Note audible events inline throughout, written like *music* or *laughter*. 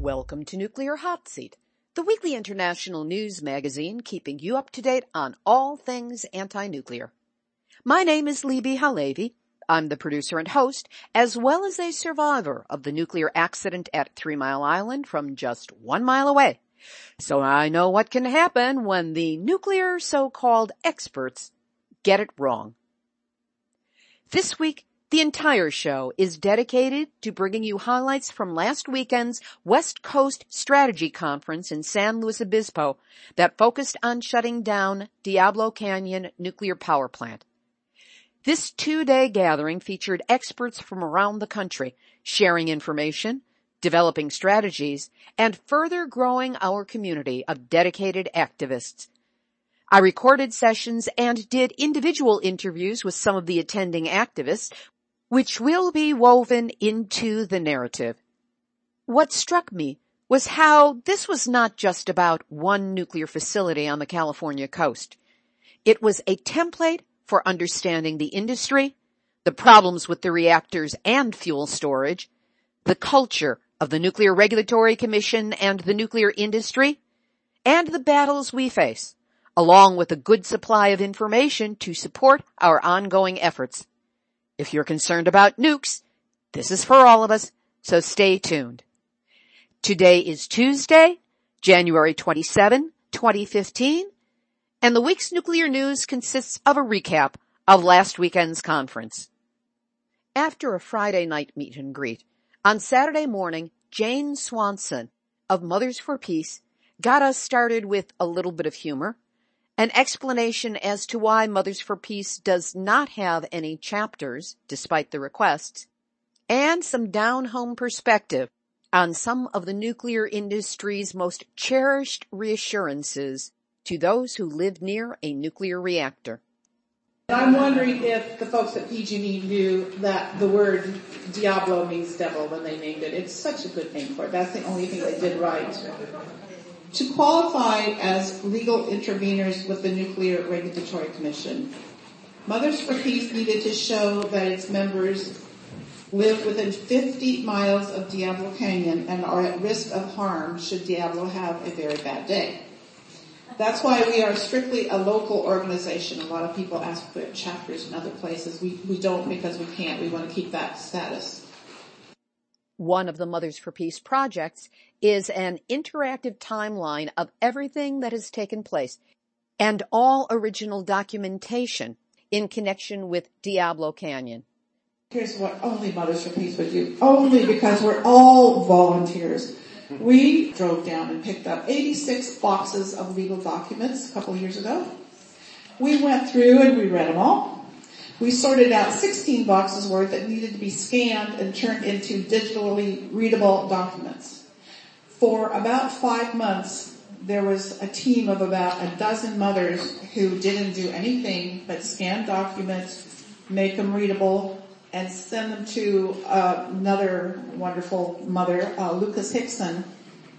Welcome to Nuclear Hot Seat, the weekly international news magazine keeping you up to date on all things anti-nuclear. My name is Libbe HaLevy. I'm the producer and host, as well as a survivor of the nuclear accident at Three Mile Island from just one mile away. So I know what can happen when the nuclear so-called experts get it wrong. This week, the entire show is dedicated to bringing you highlights from last weekend's West Coast Strategy Conference in San Luis Obispo that focused on shutting down Diablo Canyon Nuclear Power Plant. This two-day gathering featured experts from around the country sharing information, developing strategies, and further growing our community of dedicated activists I recorded sessions and did individual interviews with some of the attending activists, which will be woven into the narrative. What struck me was how this was not just about one nuclear facility on the California coast. It was a template for understanding the industry, the problems with the reactors and fuel storage, the culture of the Nuclear Regulatory Commission and the nuclear industry, and the battles we face along with a good supply of information to support our ongoing efforts. If you're concerned about nukes, this is for all of us, so stay tuned. Today is Tuesday, January 27, 2015, and the week's nuclear news consists of a recap of last weekend's conference. After a Friday night meet and greet, on Saturday morning, Jane Swanson of Mothers for Peace got us started with a little bit of humor, an explanation as to why Mothers for Peace does not have any chapters, despite the requests, and some down-home perspective on some of the nuclear industry's most cherished reassurances to those who live near a nuclear reactor. I'm wondering if the folks at PG&E knew that the word Diablo means devil when they named it. It's such a good name for it. That's the only thing they did right to qualify as legal interveners with the Nuclear Regulatory Commission. Mothers for Peace needed to show that its members live within 50 miles of Diablo Canyon and are at risk of harm should Diablo have a very bad day. That's why we are strictly a local organization. A lot of people ask for chapters in other places. We, we don't because we can't. We want to keep that status. One of the Mothers for Peace projects is an interactive timeline of everything that has taken place and all original documentation in connection with Diablo Canyon. Here's what only Mothers for Peace would do. Only because we're all volunteers. We drove down and picked up 86 boxes of legal documents a couple years ago. We went through and we read them all. We sorted out 16 boxes worth that needed to be scanned and turned into digitally readable documents. For about five months, there was a team of about a dozen mothers who didn't do anything but scan documents, make them readable, and send them to uh, another wonderful mother, uh, Lucas Hickson,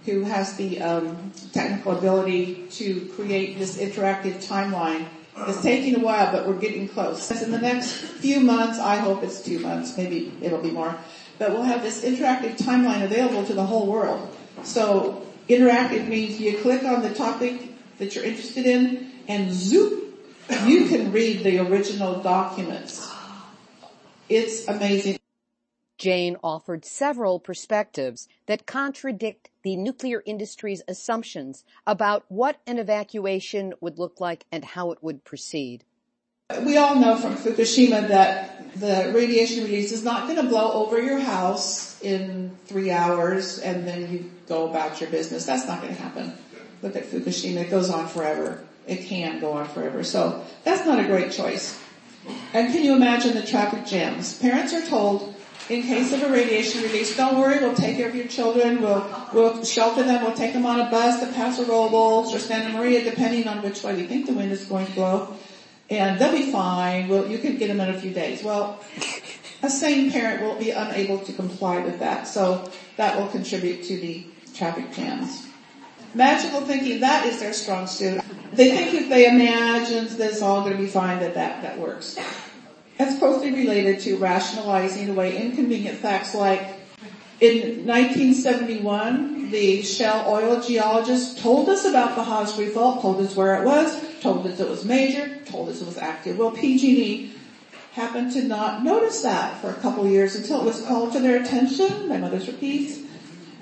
who has the um, technical ability to create this interactive timeline it's taking a while, but we're getting close. In the next few months, I hope it's two months, maybe it'll be more, but we'll have this interactive timeline available to the whole world. So interactive means you click on the topic that you're interested in and zoop, you can read the original documents. It's amazing. Jane offered several perspectives that contradict the nuclear industry's assumptions about what an evacuation would look like and how it would proceed. We all know from Fukushima that the radiation release is not going to blow over your house in three hours and then you go about your business. That's not going to happen. Look at Fukushima. It goes on forever. It can go on forever. So that's not a great choice. And can you imagine the traffic jams? Parents are told in case of a radiation release, don't worry, we'll take care of your children, we'll, we'll shelter them, we'll take them on a bus to Paso Robles or Santa Maria, depending on which way we think the wind is going to blow. And they'll be fine, well, you can get them in a few days. Well, a sane parent will be unable to comply with that, so that will contribute to the traffic jams. Magical thinking, that is their strong suit. They think if they imagine this all going to be fine, that that, that works. That's closely related to rationalizing away inconvenient facts like in 1971, the Shell oil geologist told us about the Hosgri fault, told us where it was, told us it was major, told us it was active. Well, PG&E happened to not notice that for a couple of years until it was called to their attention by Mothers Peace.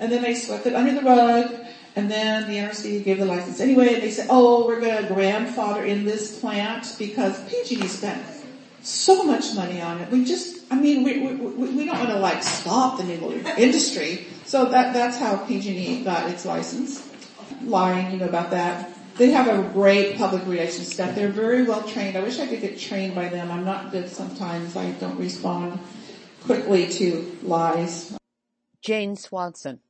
And then they swept it under the rug and then the NRC gave the license anyway, and they said, oh, we're going to grandfather in this plant because PG&E spent so much money on it. We just, I mean, we, we, we don't want to like stop the nuclear industry. So that, that's how PG&E got its license. Lying, you know, about that. They have a great public relations staff. They're very well trained. I wish I could get trained by them. I'm not good sometimes. I don't respond quickly to lies. Jane Swanson.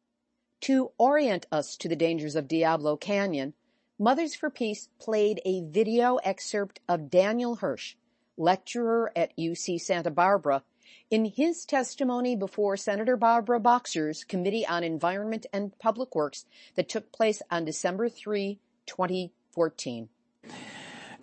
To orient us to the dangers of Diablo Canyon, Mothers for Peace played a video excerpt of Daniel Hirsch, lecturer at UC Santa Barbara, in his testimony before Senator Barbara Boxer's Committee on Environment and Public Works that took place on December 3, 2014.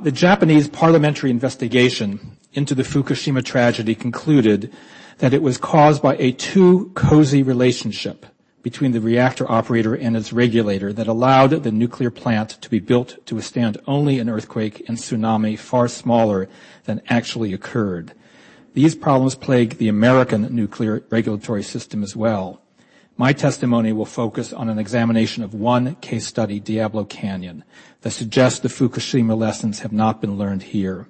The Japanese parliamentary investigation into the Fukushima tragedy concluded that it was caused by a too cozy relationship between the reactor operator and its regulator that allowed the nuclear plant to be built to withstand only an earthquake and tsunami far smaller than actually occurred. These problems plague the American nuclear regulatory system as well. My testimony will focus on an examination of one case study, Diablo Canyon, that suggests the Fukushima lessons have not been learned here.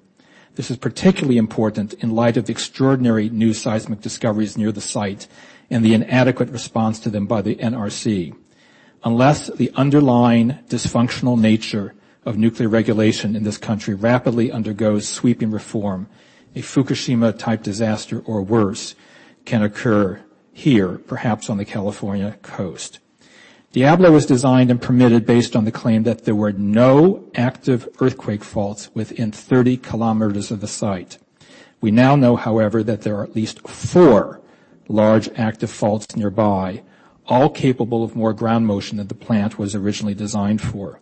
This is particularly important in light of the extraordinary new seismic discoveries near the site and the inadequate response to them by the NRC. Unless the underlying dysfunctional nature of nuclear regulation in this country rapidly undergoes sweeping reform, a Fukushima type disaster or worse can occur here, perhaps on the California coast. Diablo was designed and permitted based on the claim that there were no active earthquake faults within 30 kilometers of the site. We now know, however, that there are at least four large active faults nearby, all capable of more ground motion than the plant was originally designed for.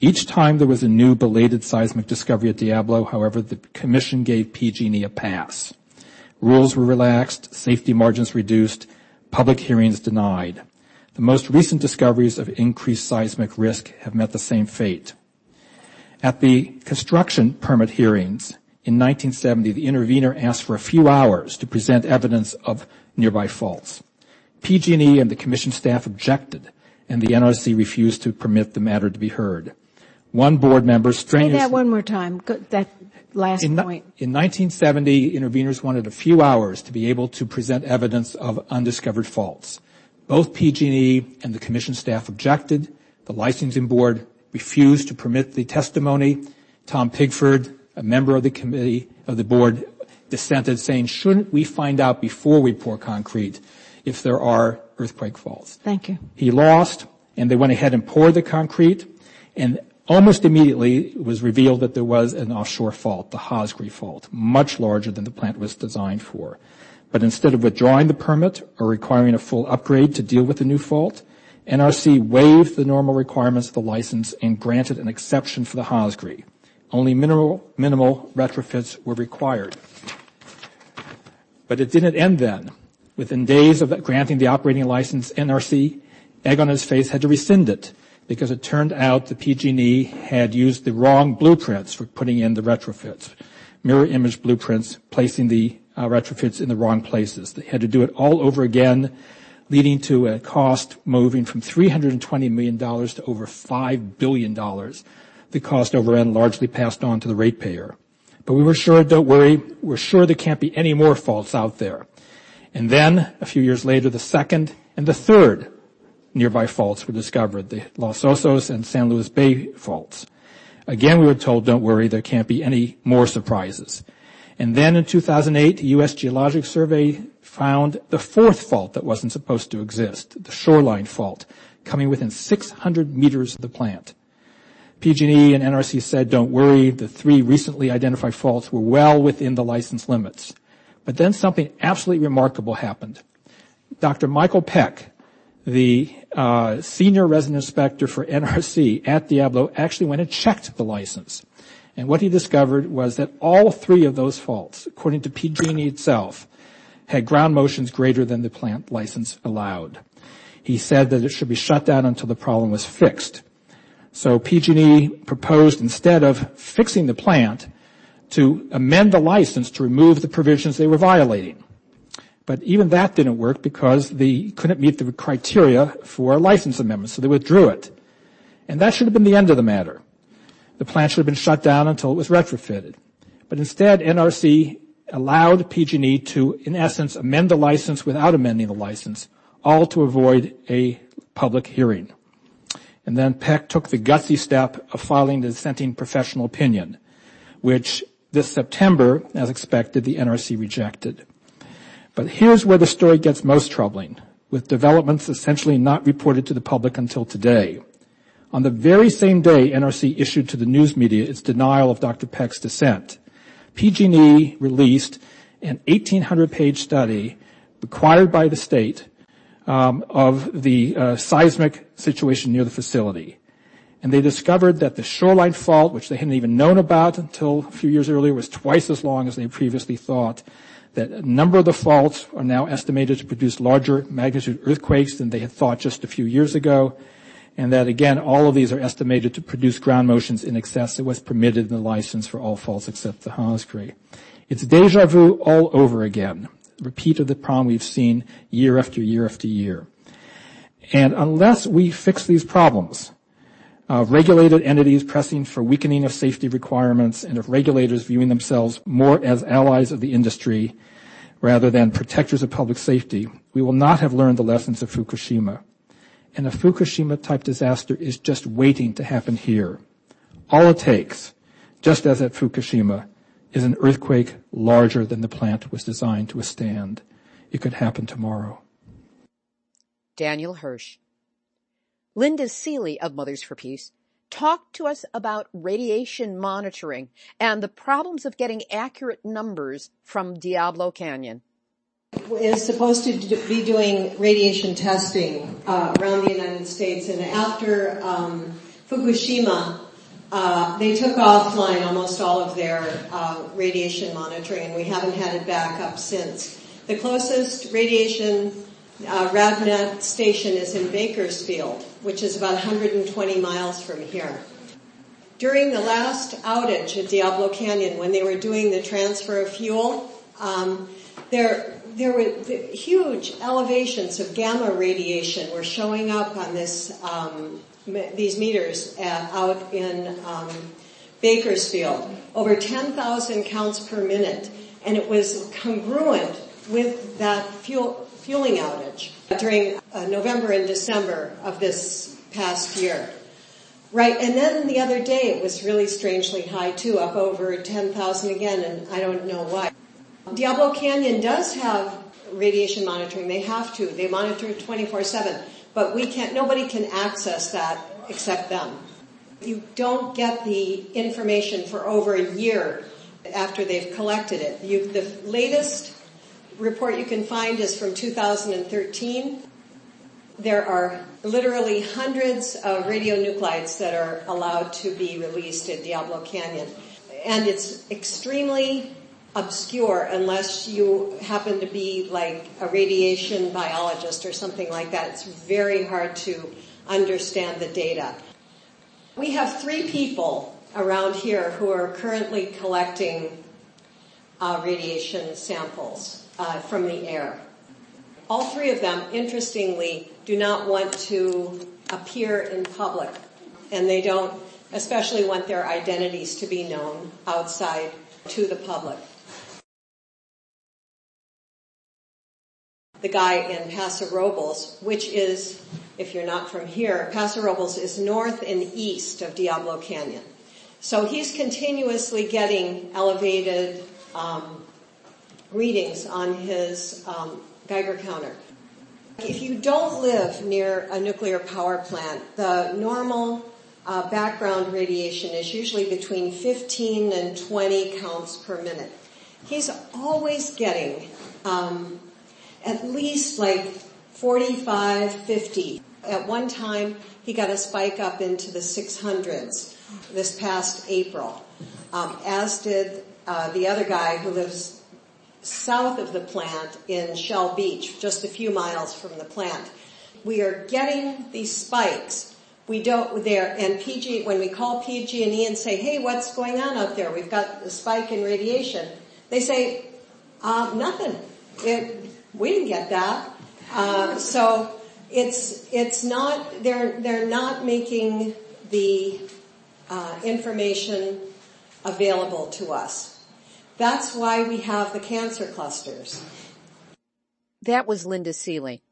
Each time there was a new belated seismic discovery at Diablo, however, the commission gave PG&E a pass. Rules were relaxed, safety margins reduced, public hearings denied. The most recent discoveries of increased seismic risk have met the same fate. At the construction permit hearings in 1970, the intervener asked for a few hours to present evidence of nearby faults. PG&E and the commission staff objected, and the NRC refused to permit the matter to be heard. One board member strenuously... Say that one more time, that last in, point. In 1970, interveners wanted a few hours to be able to present evidence of undiscovered faults. Both PG&E and the commission staff objected. The licensing board refused to permit the testimony. Tom Pigford, a member of the committee of the board, dissented saying, shouldn't we find out before we pour concrete if there are earthquake faults? Thank you. He lost, and they went ahead and poured the concrete, and almost immediately it was revealed that there was an offshore fault, the Hosgri fault, much larger than the plant was designed for. But instead of withdrawing the permit or requiring a full upgrade to deal with the new fault, NRC waived the normal requirements of the license and granted an exception for the Hosgri. Only minimal, minimal retrofits were required. But it didn't end then. Within days of granting the operating license, NRC, egg on his face, had to rescind it because it turned out the PG&E had used the wrong blueprints for putting in the retrofits. Mirror image blueprints, placing the uh, retrofits in the wrong places. They had to do it all over again, leading to a cost moving from $320 million to over $5 billion. The cost overrun largely passed on to the ratepayer. But we were sure, don't worry, we're sure there can't be any more faults out there. And then, a few years later, the second and the third nearby faults were discovered, the Los Osos and San Luis Bay faults. Again, we were told, don't worry, there can't be any more surprises. And then in 2008, the U.S. Geologic Survey found the fourth fault that wasn't supposed to exist, the shoreline fault, coming within 600 meters of the plant. PG&E and NRC said, don't worry, the three recently identified faults were well within the license limits. But then something absolutely remarkable happened. Dr. Michael Peck, the uh, senior resident inspector for NRC at Diablo, actually went and checked the license. And what he discovered was that all three of those faults, according to PG&E itself, had ground motions greater than the plant license allowed. He said that it should be shut down until the problem was fixed. So PG&E proposed instead of fixing the plant to amend the license to remove the provisions they were violating. But even that didn't work because they couldn't meet the criteria for a license amendment, so they withdrew it. And that should have been the end of the matter. The plant should have been shut down until it was retrofitted. But instead, NRC allowed PG&E to, in essence, amend the license without amending the license, all to avoid a public hearing. And then Peck took the gutsy step of filing the dissenting professional opinion, which this September, as expected, the NRC rejected. But here's where the story gets most troubling, with developments essentially not reported to the public until today. On the very same day NRC issued to the news media its denial of Dr. Peck's dissent, PG&E released an 1800-page study required by the state um, of the uh, seismic situation near the facility. And they discovered that the shoreline fault, which they hadn't even known about until a few years earlier, was twice as long as they previously thought. That a number of the faults are now estimated to produce larger magnitude earthquakes than they had thought just a few years ago and that again, all of these are estimated to produce ground motions in excess of what's permitted in the license for all faults except the Hosgri. It's deja vu all over again. Repeat of the problem we've seen year after year after year. And unless we fix these problems, of regulated entities pressing for weakening of safety requirements and of regulators viewing themselves more as allies of the industry rather than protectors of public safety, we will not have learned the lessons of Fukushima and a Fukushima type disaster is just waiting to happen here. All it takes, just as at Fukushima, is an earthquake larger than the plant was designed to withstand. It could happen tomorrow. Daniel Hirsch. Linda Seeley of Mothers for Peace talked to us about radiation monitoring and the problems of getting accurate numbers from Diablo Canyon is supposed to be doing radiation testing uh, around the United States, and after um, Fukushima, uh, they took offline almost all of their uh, radiation monitoring, and we haven't had it back up since. The closest radiation uh, station is in Bakersfield, which is about 120 miles from here. During the last outage at Diablo Canyon, when they were doing the transfer of fuel, um, there there were huge elevations of gamma radiation were showing up on this um, these meters at, out in um, Bakersfield, over 10,000 counts per minute, and it was congruent with that fuel, fueling outage during uh, November and December of this past year. Right, and then the other day it was really strangely high too, up over 10,000 again, and I don't know why. Diablo Canyon does have radiation monitoring. They have to. They monitor 24-7. But we can't, nobody can access that except them. You don't get the information for over a year after they've collected it. You, the latest report you can find is from 2013. There are literally hundreds of radionuclides that are allowed to be released at Diablo Canyon. And it's extremely obscure unless you happen to be like a radiation biologist or something like that. It's very hard to understand the data. We have three people around here who are currently collecting uh, radiation samples from the air. All three of them, interestingly, do not want to appear in public, and they don't especially want their identities to be known outside to the public. the guy in Paso Robles, which is, if you're not from here, Paso Robles is north and east of Diablo Canyon. So he's continuously getting elevated um, readings on his um, Geiger counter. If you don't live near a nuclear power plant, the normal uh, background radiation is usually between 15 and 20 counts per minute. He's always getting um, at least like 45, 50. At one time, he got a spike up into the 600s this past April, um, as did uh, the other guy who lives south of the plant in Shell Beach, just a few miles from the plant. We are getting these spikes. We don't there and PG when we call PG&E and say, "Hey, what's going on out there? We've got a spike in radiation." They say, uh, "Nothing. It, we didn't get that." Uh, so it's it's not they're they're not making the uh, information available to us. That's why we have the cancer clusters. That was Linda Seeley.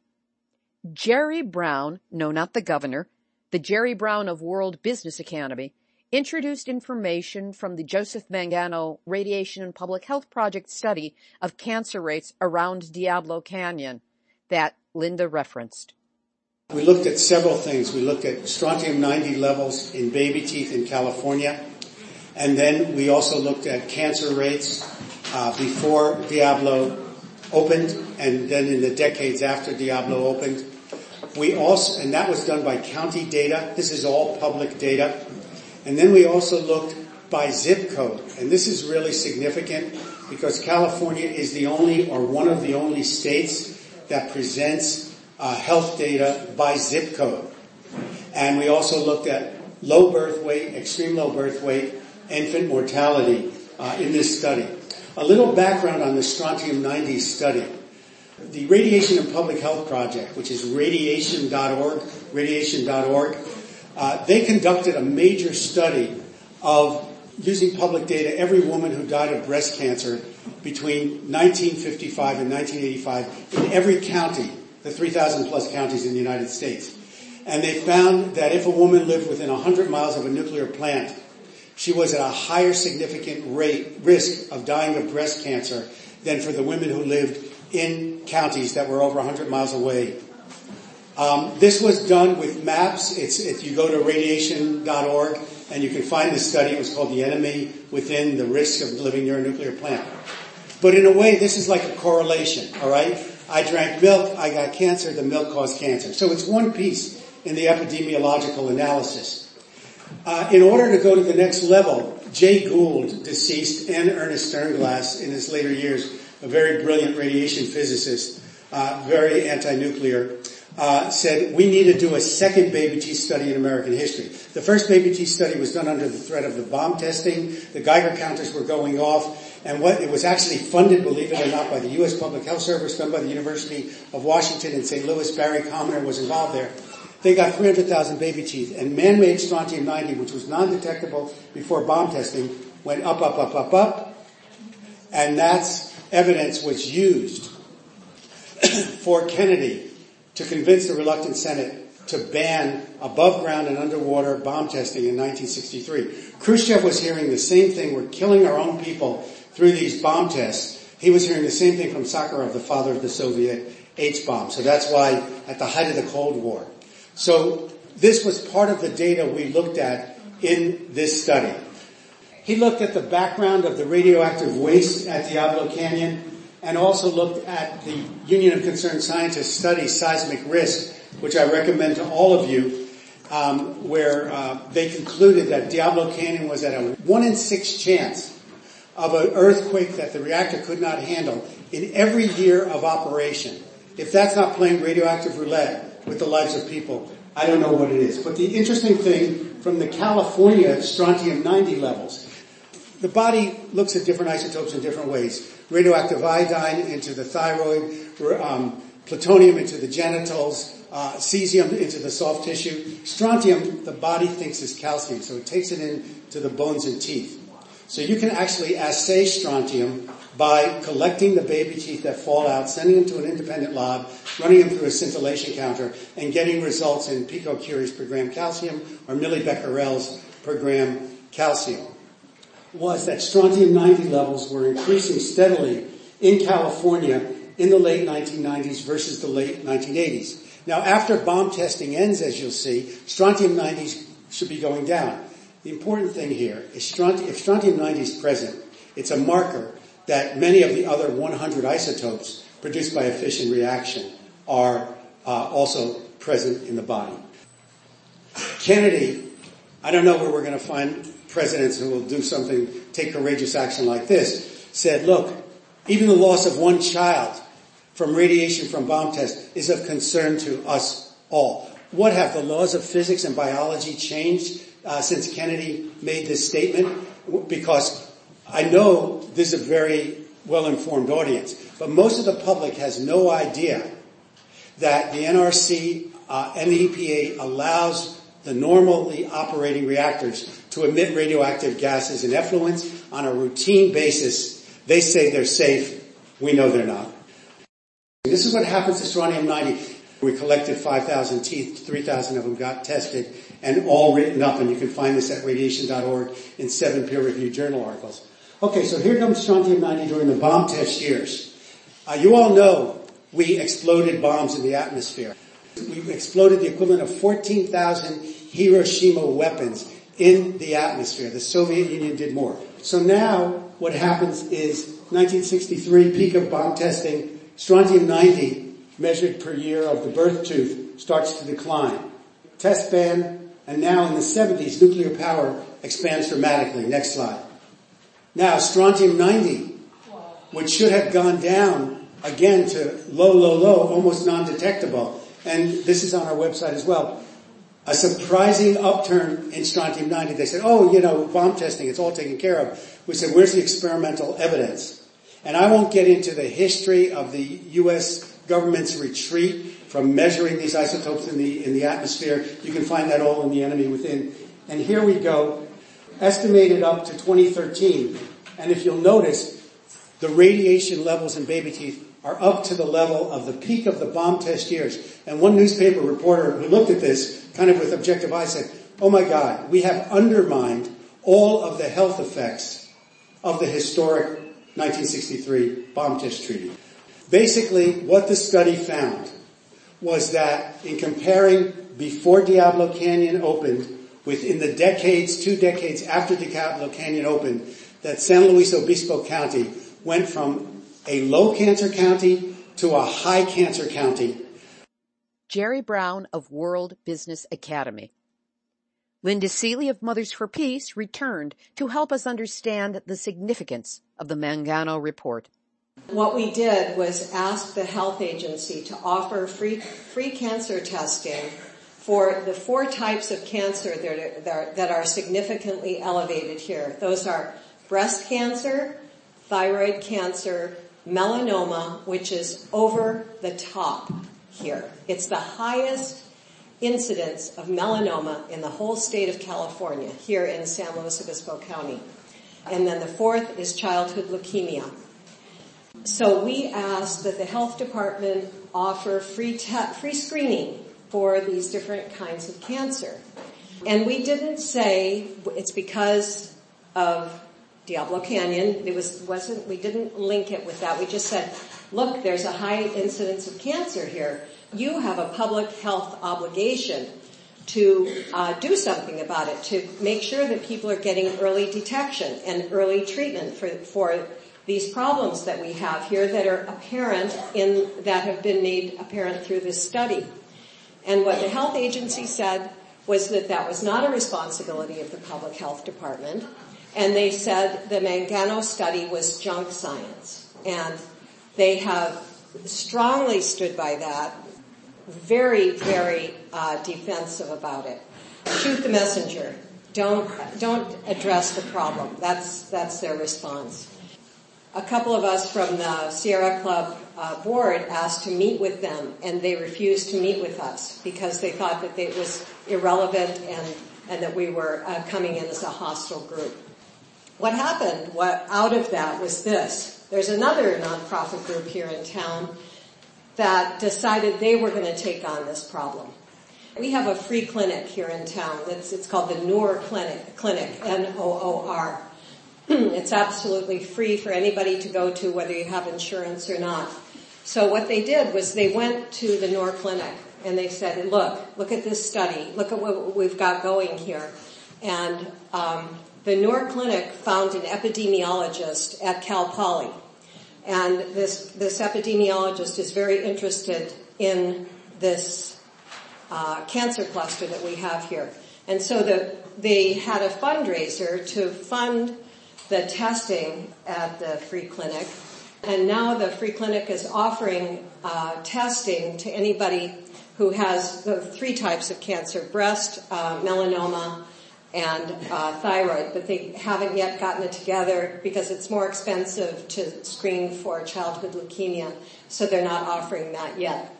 Jerry Brown, no not the governor, the Jerry Brown of World Business Academy, introduced information from the Joseph Mangano Radiation and Public Health Project study of cancer rates around Diablo Canyon that Linda referenced. We looked at several things. We looked at strontium-90 levels in baby teeth in California. And then we also looked at cancer rates uh, before Diablo opened and then in the decades after Diablo opened. We also, and that was done by county data. This is all public data. And then we also looked by zip code. And this is really significant because California is the only or one of the only states that presents uh, health data by zip code. And we also looked at low birth weight, extreme low birth weight, infant mortality uh, in this study. A little background on the strontium-90 study. The Radiation and Public Health Project, which is radiation.org, radiation.org, uh, they conducted a major study of using public data, every woman who died of breast cancer between 1955 and 1985 in every county, the 3,000 plus counties in the United States. And they found that if a woman lived within 100 miles of a nuclear plant, she was at a higher significant rate, risk of dying of breast cancer than for the women who lived in counties that were over 100 miles away. Um, this was done with maps. It's, if you go to radiation.org and you can find this study. It was called The Enemy Within the Risk of Living Near a Nuclear Plant. But in a way, this is like a correlation, alright? I drank milk, I got cancer, the milk caused cancer. So it's one piece in the epidemiological analysis. Uh, in order to go to the next level, Jay Gould, deceased, and Ernest Sternglass in his later years, a very brilliant radiation physicist, uh, very anti-nuclear, uh, said we need to do a second baby teeth study in American history. The first baby teeth study was done under the threat of the bomb testing. The Geiger counters were going off. And what, it was actually funded, believe it or not, by the U.S. Public Health Service, done by the University of Washington in St. Louis. Barry Commoner was involved there. They got 300,000 baby teeth and man-made strontium-90, which was non-detectable before bomb testing, went up, up, up, up, up. And that's evidence was used *clears throat* for Kennedy to convince the reluctant Senate to ban above ground and underwater bomb testing in 1963. Khrushchev was hearing the same thing. We're killing our own people through these bomb tests. He was hearing the same thing from Sakharov, the father of the Soviet H-bomb. So that's why at the height of the Cold War. So this was part of the data we looked at in this study. He looked at the background of the radioactive waste at Diablo Canyon and also looked at the Union of Concerned Scientists study seismic risk, which I recommend to all of you, um, where uh, they concluded that Diablo Canyon was at a one in six chance of an earthquake that the reactor could not handle in every year of operation. If that's not playing radioactive roulette with the lives of people, I don't know what it is. But the interesting thing from the California strontium 90 levels, the body looks at different isotopes in different ways. Radioactive iodine into the thyroid, um, plutonium into the genitals, uh, cesium into the soft tissue. Strontium, the body thinks is calcium, so it takes it into the bones and teeth. So you can actually assay strontium by collecting the baby teeth that fall out, sending them to an independent lab, running them through a scintillation counter, and getting results in picocuries per gram calcium or millibecquerels per gram calcium. was that strontium-90 levels were increasing steadily in California in the late 1990s versus the late 1980s. Now after bomb testing ends, as you'll see, strontium-90s should be going down. The important thing here is strontium, if strontium-90 is present, it's a marker that many of the other 100 isotopes produced by a fission reaction are uh, also present in the body. Kennedy, I don't know where we're going to find presidents who will do something, take courageous action like this, said, look, even the loss of one child from radiation from bomb tests is of concern to us all. What have the laws of physics and biology changed uh, since Kennedy made this statement? Because I know this is a very well-informed audience, but most of the public has no idea that the NRC uh, and the EPA allows the normally operating reactors to emit radioactive gases and effluents on a routine basis. They say they're safe. We know they're not. This is what happens to strontium-90. We collected 5,000 teeth, 3,000 of them got tested, and all written up, and you can find this at radiation.org in seven peer-reviewed journal articles. Okay, so here comes strontium-90 during the bomb test years. Uh, you all know we exploded bombs in the atmosphere. We exploded the equivalent of 14,000 Hiroshima weapons in the atmosphere. The Soviet Union did more. So now what happens is 1963 peak of bomb testing, strontium-90 measured per year of the birth tooth starts to decline. Test ban, and now in the 70s nuclear power expands dramatically. Next slide. Now strontium-90, which should have gone down again to low, low, low, almost non-detectable. And this is on our website as well a surprising upturn in strontium-90. They said, oh, you know, bomb testing, it's all taken care of. We said, where's the experimental evidence? And I won't get into the history of the U.S. government's retreat from measuring these isotopes in the, in the atmosphere. You can find that all in the enemy within. And here we go, estimated up to 2013. And if you'll notice, the radiation levels in baby teeth are up to the level of the peak of the bomb test years. And one newspaper reporter who looked at this kind of with objective eyes said, oh my God, we have undermined all of the health effects of the historic 1963 bomb test treaty. Basically, what the study found was that in comparing before Diablo Canyon opened within the decades, two decades after Diablo Canyon opened, that San Luis Obispo County went from a low cancer county to a high cancer county Jerry Brown of World Business Academy. Linda Seeley of Mothers for Peace returned to help us understand the significance of the Mangano report. What we did was ask the health agency to offer free, free cancer testing for the four types of cancer that are, significantly elevated here. Those are breast cancer, thyroid cancer, melanoma, which is over the top here. It's the highest incidence of melanoma in the whole state of California here in San Luis Obispo County. And then the fourth is childhood leukemia. So we asked that the health department offer free te- free screening for these different kinds of cancer. And we didn't say it's because of Diablo Canyon. It was wasn't we didn't link it with that. We just said look, there's a high incidence of cancer here. You have a public health obligation to uh, do something about it, to make sure that people are getting early detection and early treatment for, for these problems that we have here that are apparent in, that have been made apparent through this study. And what the health agency said was that that was not a responsibility of the public health department. And they said the Mangano study was junk science. And they have strongly stood by that, very, very uh, defensive about it. Shoot the messenger. Don't don't address the problem. That's that's their response. A couple of us from the Sierra Club uh, board asked to meet with them, and they refused to meet with us because they thought that it was irrelevant and and that we were uh, coming in as a hostile group. What happened? What out of that was this there's another nonprofit group here in town that decided they were going to take on this problem. We have a free clinic here in town. It's, it's called the Noor Clinic, Clinic, N-O-O-R. *clears throat* it's absolutely free for anybody to go to whether you have insurance or not. So what they did was they went to the Noor clinic and they said, look, look at this study. Look at what we've got going here. And um, the Noor clinic found an epidemiologist at Cal Poly. And this, this epidemiologist is very interested in this uh, cancer cluster that we have here. And so the, they had a fundraiser to fund the testing at the free clinic. And now the free clinic is offering uh, testing to anybody who has the three types of cancer, breast, uh, melanoma, and uh, thyroid, but they haven't yet gotten it together because it's more expensive to screen for childhood leukemia, so they're not offering that yet.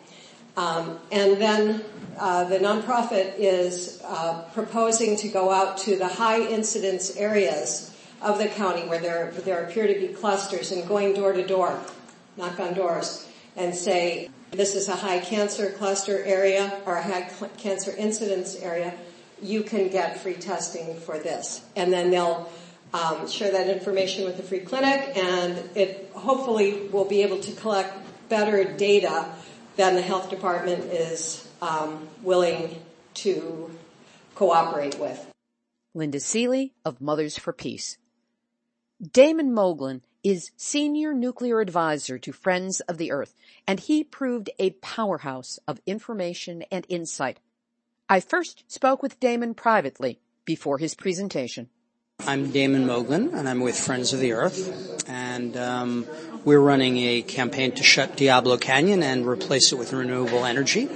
Um, and then uh, the nonprofit is uh, proposing to go out to the high incidence areas of the county where there there appear to be clusters and going door to door, knock on doors, and say this is a high cancer cluster area or a high cl- cancer incidence area. You can get free testing for this, and then they'll um, share that information with the free clinic, and it hopefully will be able to collect better data than the health department is um, willing to cooperate with. Linda Seeley of Mothers for Peace. Damon Moglen is Senior Nuclear Advisor to Friends of the Earth, and he proved a powerhouse of information and insight. I first spoke with Damon privately before his presentation. I'm Damon Moglen, and I'm with Friends of the Earth, and um, we're running a campaign to shut Diablo Canyon and replace it with renewable energy.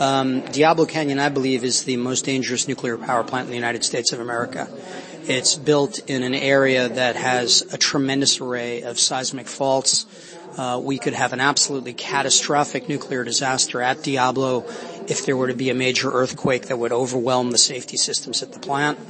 Um, Diablo Canyon, I believe, is the most dangerous nuclear power plant in the United States of America. It's built in an area that has a tremendous array of seismic faults. Uh, we could have an absolutely catastrophic nuclear disaster at Diablo if there were to be a major earthquake that would overwhelm the safety systems at the plant.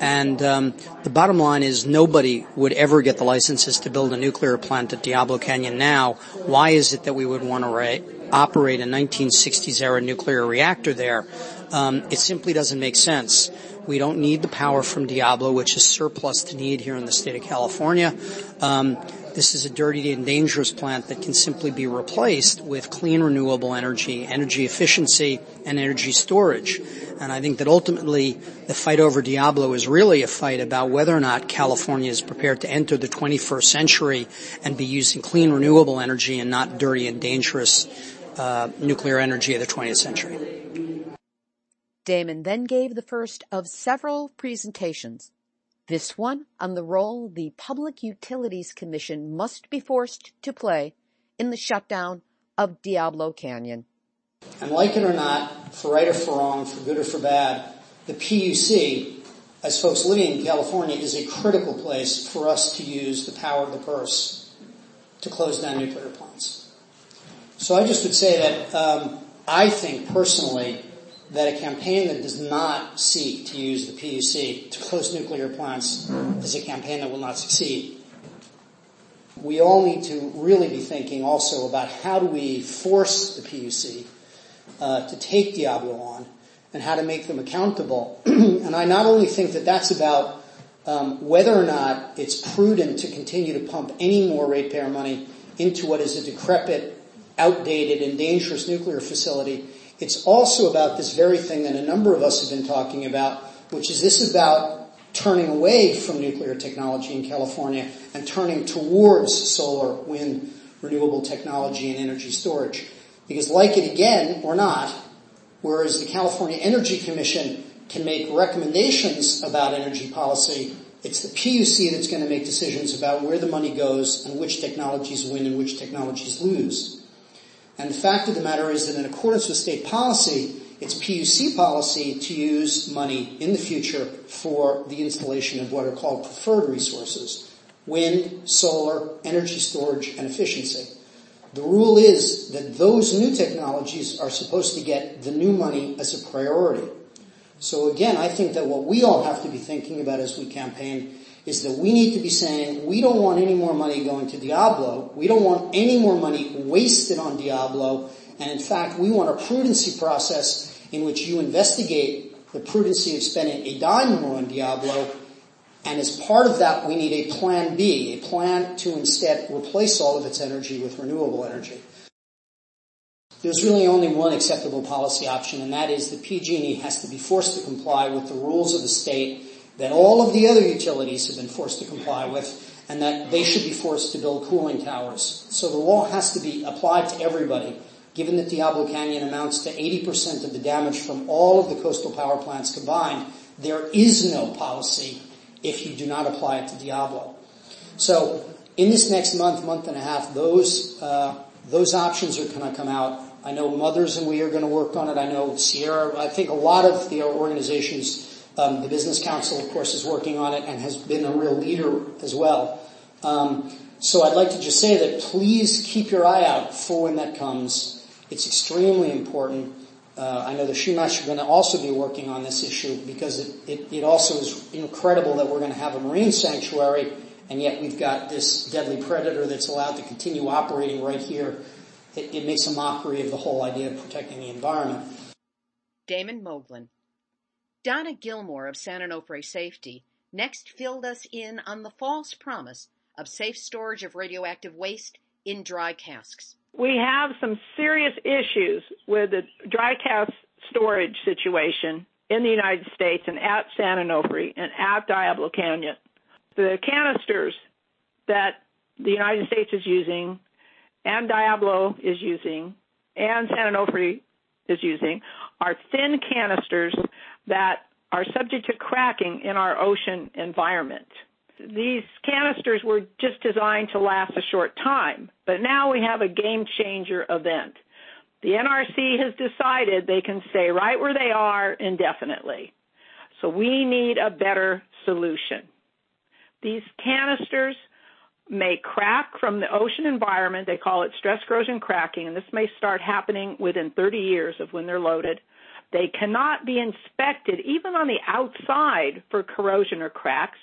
And um, the bottom line is nobody would ever get the licenses to build a nuclear plant at Diablo Canyon now. Why is it that we would want to ra- operate a 1960s era nuclear reactor there? Um, it simply doesn't make sense. We don't need the power from Diablo, which is surplus to need here in the state of California. Um, this is a dirty and dangerous plant that can simply be replaced with clean renewable energy, energy efficiency, and energy storage. And I think that ultimately the fight over Diablo is really a fight about whether or not California is prepared to enter the 21st century and be using clean renewable energy and not dirty and dangerous uh, nuclear energy of the 20th century. Damon then gave the first of several presentations this one on the role the Public Utilities Commission must be forced to play in the shutdown of Diablo Canyon. And like it or not, for right or for wrong, for good or for bad, the PUC, as folks living in California, is a critical place for us to use the power of the purse to close down nuclear plants. So I just would say that um, I think personally that a campaign that does not seek to use the PUC to close nuclear plants is a campaign that will not succeed. We all need to really be thinking also about how do we force the PUC uh, to take Diablo on and how to make them accountable. *clears throat* and I not only think that that's about um, whether or not it's prudent to continue to pump any more ratepayer money into what is a decrepit, outdated, and dangerous nuclear facility, it's also about this very thing that a number of us have been talking about, which is this about turning away from nuclear technology in California and turning towards solar, wind, renewable technology and energy storage. Because like it again or not, whereas the California Energy Commission can make recommendations about energy policy, it's the PUC that's going to make decisions about where the money goes and which technologies win and which technologies lose. And the fact of the matter is that in accordance with state policy, it's PUC policy to use money in the future for the installation of what are called preferred resources. Wind, solar, energy storage, and efficiency. The rule is that those new technologies are supposed to get the new money as a priority. So again, I think that what we all have to be thinking about as we campaign is that we need to be saying we don't want any more money going to Diablo. We don't want any more money wasted on Diablo. And in fact, we want a prudency process in which you investigate the prudency of spending a dime more on Diablo And as part of that, we need a plan B, a plan to instead replace all of its energy with renewable energy. There's really only one acceptable policy option, and that is that PG&E has to be forced to comply with the rules of the state that all of the other utilities have been forced to comply with, and that they should be forced to build cooling towers. So the law has to be applied to everybody, given that Diablo Canyon amounts to 80% of the damage from all of the coastal power plants combined. There is no policy if you do not apply it to Diablo. So in this next month, month and a half, those uh, those options are going to come out. I know Mothers and we are going to work on it. I know Sierra. I think a lot of the organizations, um, the Business Council, of course, is working on it and has been a real leader as well. Um, so I'd like to just say that please keep your eye out for when that comes. It's extremely important. Uh, I know the Chumash are going to also be working on this issue because it, it, it also is incredible that we're going to have a marine sanctuary and yet we've got this deadly predator that's allowed to continue operating right here. It, it makes a mockery of the whole idea of protecting the environment. Damon Moglen. Donna Gilmore of San Onofre Safety next filled us in on the false promise of safe storage of radioactive waste in dry casks. We have some serious issues with the dry cask storage situation in the United States and at San Onofre and at Diablo Canyon the canisters that the United States is using and Diablo is using and San Onofre is using are thin canisters that are subject to cracking in our ocean environment. These canisters were just designed to last a short time, but now we have a game changer event. The NRC has decided they can stay right where they are indefinitely. So we need a better solution. These canisters may crack from the ocean environment. They call it stress corrosion cracking, and this may start happening within 30 years of when they're loaded. They cannot be inspected even on the outside for corrosion or cracks.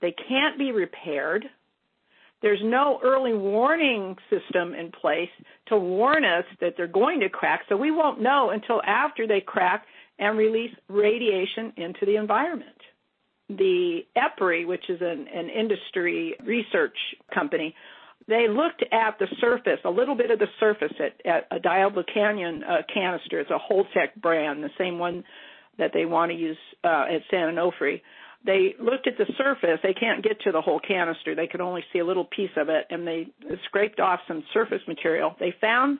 They can't be repaired. There's no early warning system in place to warn us that they're going to crack, so we won't know until after they crack and release radiation into the environment the EPRI, which is an, an industry research company, they looked at the surface, a little bit of the surface at, at a Diablo Canyon uh, canister. It's a Holtec brand, the same one that they want to use uh, at San Onofre. They looked at the surface. They can't get to the whole canister. They could only see a little piece of it, and they scraped off some surface material. They found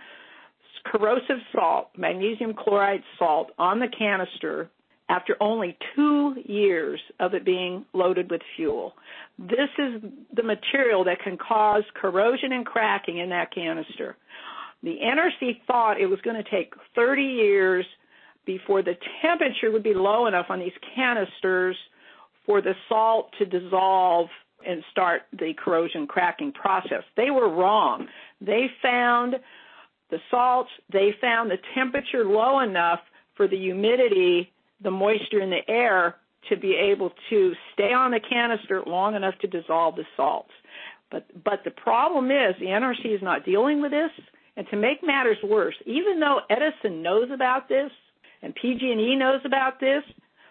corrosive salt, magnesium chloride salt, on the canister after only two years of it being loaded with fuel. This is the material that can cause corrosion and cracking in that canister. The NRC thought it was going to take 30 years before the temperature would be low enough on these canisters for the salt to dissolve and start the corrosion cracking process. They were wrong. They found the salts, they found the temperature low enough for the humidity the moisture in the air to be able to stay on the canister long enough to dissolve the salts. But but the problem is the NRC is not dealing with this. And to make matters worse, even though Edison knows about this and PG&E knows about this,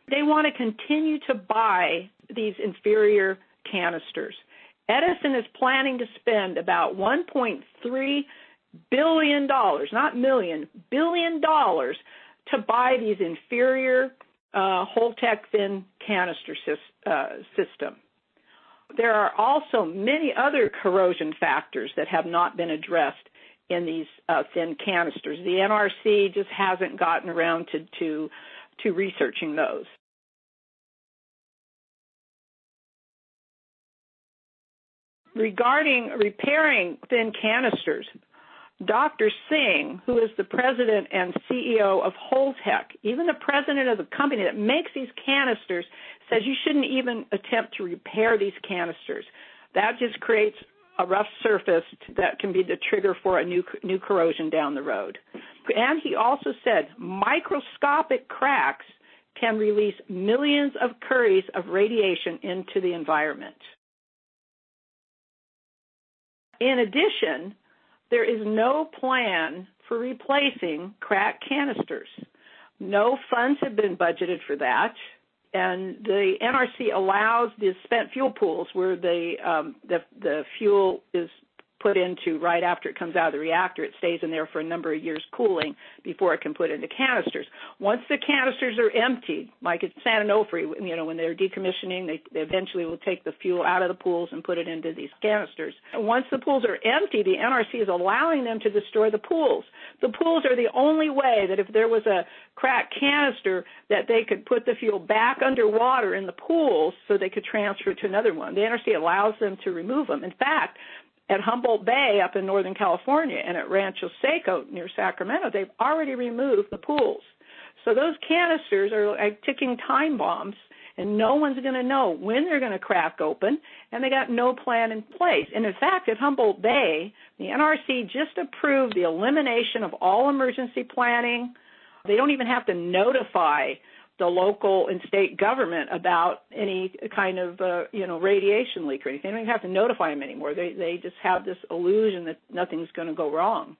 they want to continue to buy these inferior canisters. Edison is planning to spend about 1.3 billion dollars, not million, billion dollars to buy these inferior uh, Holtec thin canister uh, system. There are also many other corrosion factors that have not been addressed in these uh, thin canisters. The NRC just hasn't gotten around to, to, to researching those. Regarding repairing thin canisters, Dr. Singh, who is the president and CEO of Holtec, even the president of the company that makes these canisters, says you shouldn't even attempt to repair these canisters. That just creates a rough surface that can be the trigger for a new new corrosion down the road. And he also said microscopic cracks can release millions of curies of radiation into the environment. In addition, there is no plan for replacing cracked canisters. No funds have been budgeted for that. and the NRC allows the spent fuel pools where the um, the the fuel is put into right after it comes out of the reactor. It stays in there for a number of years cooling before it can put into canisters. Once the canisters are emptied, like at San Onofre, you know, when they're decommissioning, they, they eventually will take the fuel out of the pools and put it into these canisters. Once the pools are empty, the NRC is allowing them to destroy the pools. The pools are the only way that if there was a cracked canister that they could put the fuel back underwater in the pools so they could transfer it to another one. The NRC allows them to remove them. In fact, at Humboldt Bay up in Northern California and at Rancho Seco near Sacramento, they've already removed the pools. So those canisters are like ticking time bombs and no one's going to know when they're going to crack open and they got no plan in place. And in fact, at Humboldt Bay, the NRC just approved the elimination of all emergency planning. They don't even have to notify the local and state government about any kind of uh, you know radiation leak or anything. They don't even have to notify them anymore. They they just have this illusion that nothing's going to go wrong.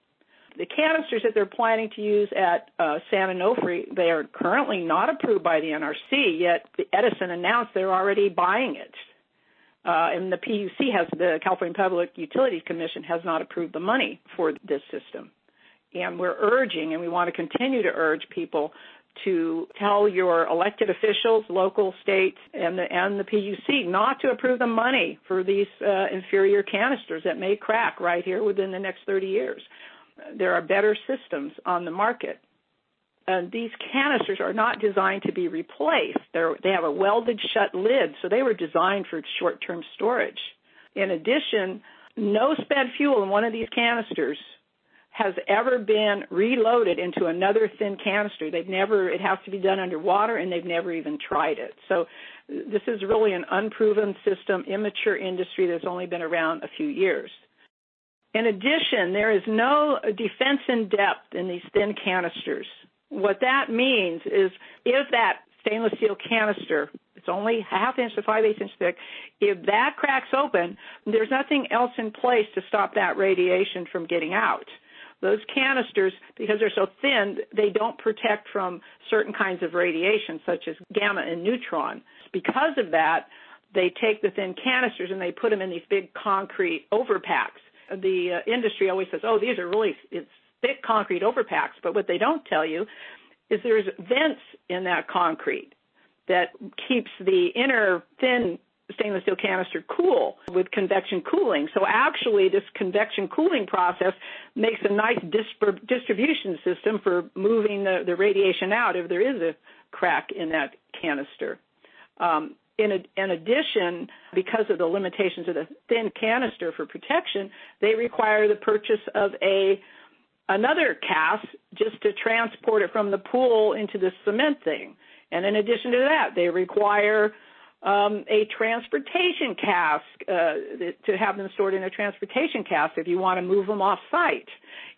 The canisters that they're planning to use at uh, San Onofre, they are currently not approved by the NRC. Yet Edison announced they're already buying it, uh, and the PUC has the California Public Utilities Commission has not approved the money for this system. And we're urging, and we want to continue to urge people to tell your elected officials, local, state, and the and the PUC not to approve the money for these uh, inferior canisters that may crack right here within the next 30 years. There are better systems on the market. And these canisters are not designed to be replaced. They're, they have a welded shut lid, so they were designed for short-term storage. In addition, no spent fuel in one of these canisters has ever been reloaded into another thin canister. They've never, it has to be done underwater and they've never even tried it. So this is really an unproven system, immature industry that's only been around a few years. In addition, there is no defense in depth in these thin canisters. What that means is if that stainless steel canister, it's only half inch to five eighths inch thick, if that cracks open, there's nothing else in place to stop that radiation from getting out. Those canisters, because they're so thin, they don't protect from certain kinds of radiation, such as gamma and neutron. Because of that, they take the thin canisters and they put them in these big concrete overpacks. The uh, industry always says, "Oh, these are really thick concrete overpacks," but what they don't tell you is there's vents in that concrete that keeps the inner thin stainless steel canister cool with convection cooling. So actually this convection cooling process makes a nice disp- distribution system for moving the, the, radiation out if there is a crack in that canister. Um, in, a, in, addition, because of the limitations of the thin canister for protection, they require the purchase of a another cask just to transport it from the pool into the cement thing. And in addition to that, they require um, a transportation cask uh, to have them stored in a transportation cask if you want to move them off site.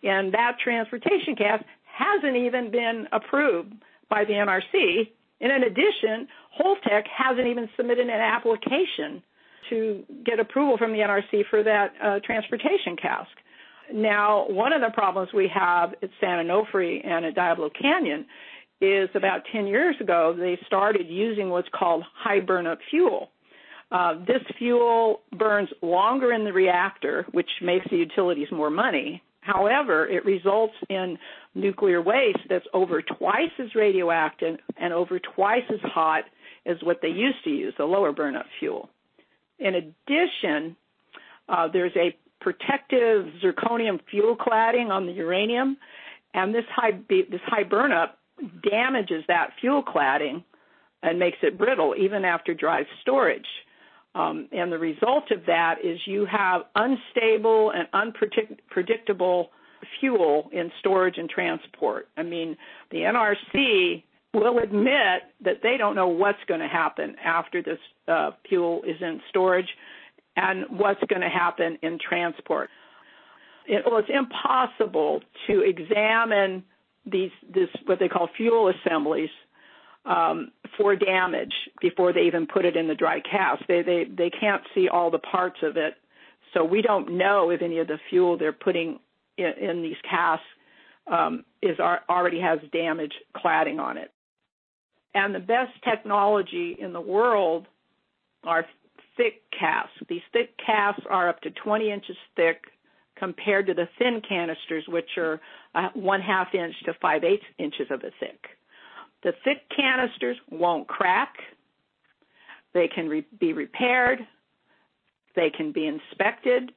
And that transportation cask hasn't even been approved by the NRC. And in addition, Holtec hasn't even submitted an application to get approval from the NRC for that uh, transportation cask. Now, one of the problems we have at San Onofre and at Diablo Canyon is about 10 years ago, they started using what's called high burnup fuel. Uh, this fuel burns longer in the reactor, which makes the utilities more money. However, it results in nuclear waste that's over twice as radioactive and over twice as hot as what they used to use, the lower burnup fuel. In addition, uh, there's a protective zirconium fuel cladding on the uranium, and this high this high burnup damages that fuel cladding and makes it brittle even after dry storage. Um, and the result of that is you have unstable and unpredictable fuel in storage and transport. I mean, the NRC will admit that they don't know what's going to happen after this uh, fuel is in storage and what's going to happen in transport. It, well, it's impossible to examine these this what they call fuel assemblies um, for damage before they even put it in the dry cask. They they they can't see all the parts of it, so we don't know if any of the fuel they're putting in, in these casks um, is already has damage cladding on it. And the best technology in the world are thick casks. These thick casks are up to 20 inches thick compared to the thin canisters, which are uh, one half inch to five eighths inches of a thick. The thick canisters won't crack. They can re- be repaired. They can be inspected.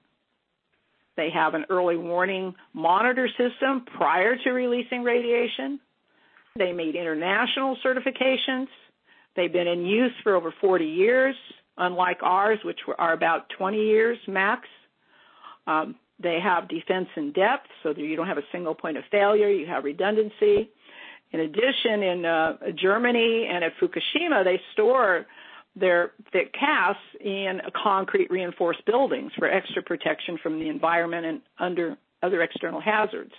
They have an early warning monitor system prior to releasing radiation. They meet international certifications. They've been in use for over 40 years, unlike ours, which are about 20 years max. Um, they have defense in depth, so that you don't have a single point of failure. You have redundancy. In addition, in uh, Germany and at Fukushima, they store their thick casks in concrete reinforced buildings for extra protection from the environment and under other external hazards.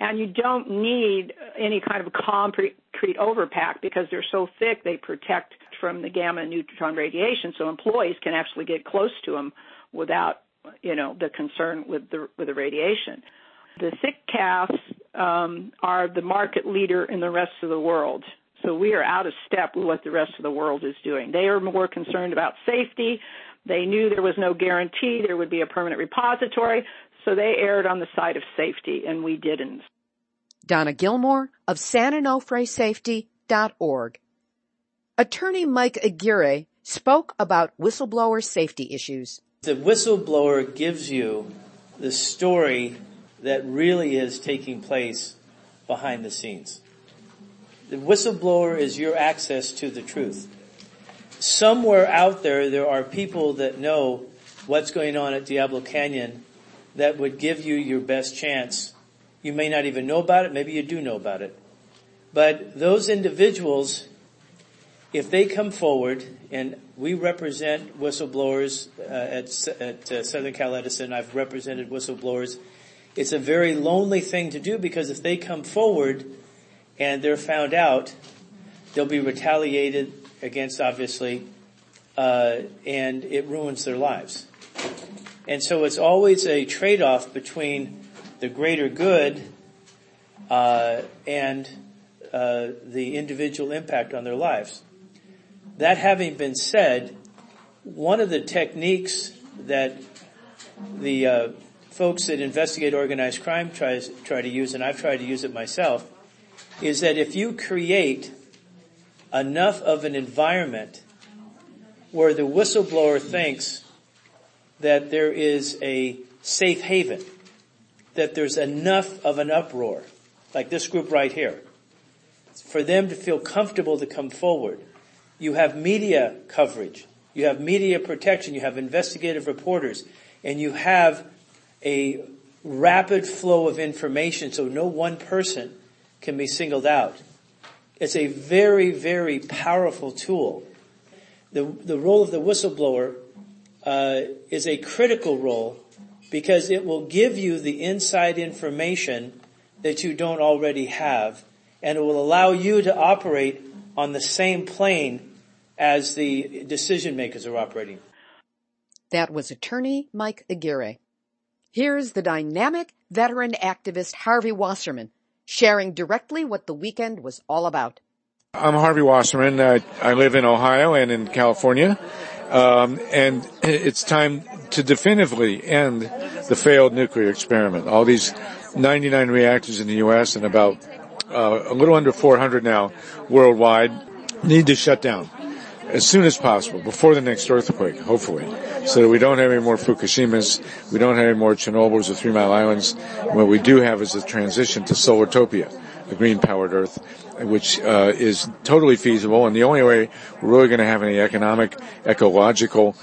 And you don't need any kind of concrete overpack because they're so thick they protect from the gamma neutron radiation so employees can actually get close to them without you know the concern with the with the radiation. The thick casks um, are the market leader in the rest of the world. So we are out of step with what the rest of the world is doing. They are more concerned about safety. They knew there was no guarantee there would be a permanent repository, so they erred on the side of safety, and we didn't. Donna Gilmore of SanOnofreSafety.org. Attorney Mike Aguirre spoke about whistleblower safety issues. The whistleblower gives you the story that really is taking place behind the scenes. The whistleblower is your access to the truth. Somewhere out there, there are people that know what's going on at Diablo Canyon that would give you your best chance. You may not even know about it, maybe you do know about it. But those individuals, if they come forward, and we represent whistleblowers uh, at, at uh, Southern Cal Edison, I've represented whistleblowers. It's a very lonely thing to do because if they come forward, and they're found out, they'll be retaliated against, obviously, uh, and it ruins their lives. And so it's always a trade-off between the greater good uh, and uh, the individual impact on their lives. That having been said, one of the techniques that the uh, folks that investigate organized crime tries, try to use, and I've tried to use it myself, is that if you create enough of an environment where the whistleblower thinks that there is a safe haven, that there's enough of an uproar, like this group right here, for them to feel comfortable to come forward. You have media coverage, you have media protection, you have investigative reporters, and you have a rapid flow of information so no one person can be singled out. It's a very, very powerful tool. The, the role of the whistleblower uh, is a critical role because it will give you the inside information that you don't already have and it will allow you to operate on the same plane as the decision makers are operating. That was attorney Mike Aguirre. Here's the dynamic veteran activist Harvey Wasserman sharing directly what the weekend was all about. I'm Harvey Wasserman. Uh, I live in Ohio and in California. Um, and it's time to definitively end the failed nuclear experiment. All these 99 reactors in the U.S. and about a little under 400 now worldwide need to shut down as soon as possible before the next earthquake, hopefully, so that we don't have any more Fukushimas, we don't have any more Chernobyls or Three Mile Islands. What we do have is a transition to Solartopia, a green powered Earth, which uh, is totally feasible, and the only way we're really going to have any economic, ecological,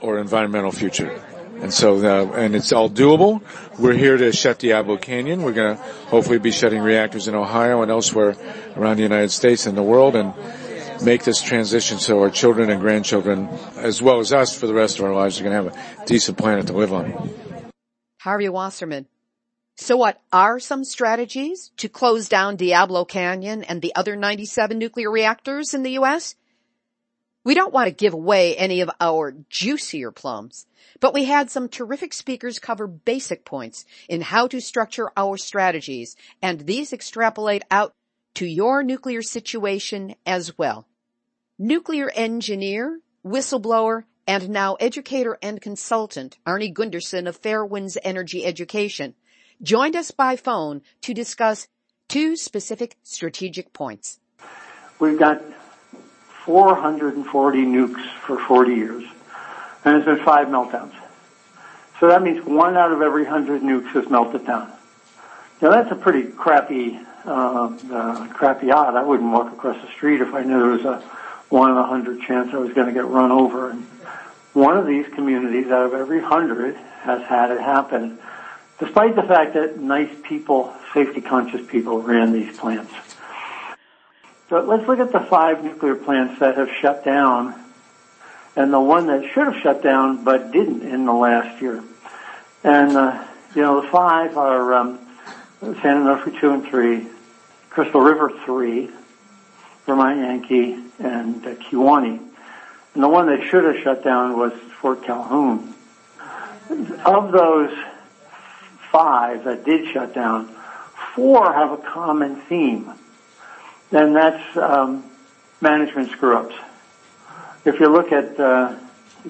or environmental future. And so, uh, and it's all doable. We're here to shut Diablo Canyon. We're going to hopefully be shutting reactors in Ohio and elsewhere around the United States and the world. And make this transition so our children and grandchildren, as well as us for the rest of our lives, are going to have a decent planet to live on. Harvey Wasserman. So what are some strategies to close down Diablo Canyon and the other 97 nuclear reactors in the U.S.? We don't want to give away any of our juicier plums, but we had some terrific speakers cover basic points in how to structure our strategies, and these extrapolate out to your nuclear situation as well. Nuclear engineer, whistleblower, and now educator and consultant Arnie Gundersen of Fairewinds Energy Education joined us by phone to discuss two specific strategic points. We've got 440 nukes for 40 years, and there's been five meltdowns. So that means one out of every hundred nukes has melted down. Now that's a pretty crappy, uh, uh, crappy odd. I wouldn't walk across the street if I knew there was a one in a hundred chance I was going to get run over. And one of these communities out of every hundred has had it happen, despite the fact that nice people, safety conscious people ran these plants. So let's look at the five nuclear plants that have shut down and the one that should have shut down but didn't in the last year. And, uh, you know, the five are um, San Onofre 2 and 3, Crystal River 3, Vermont Yankee, and uh. And the one that should have shut down was Fort Calhoun. Of those five that did shut down, four have a common theme and that's um, management screw-ups. If you look at uh,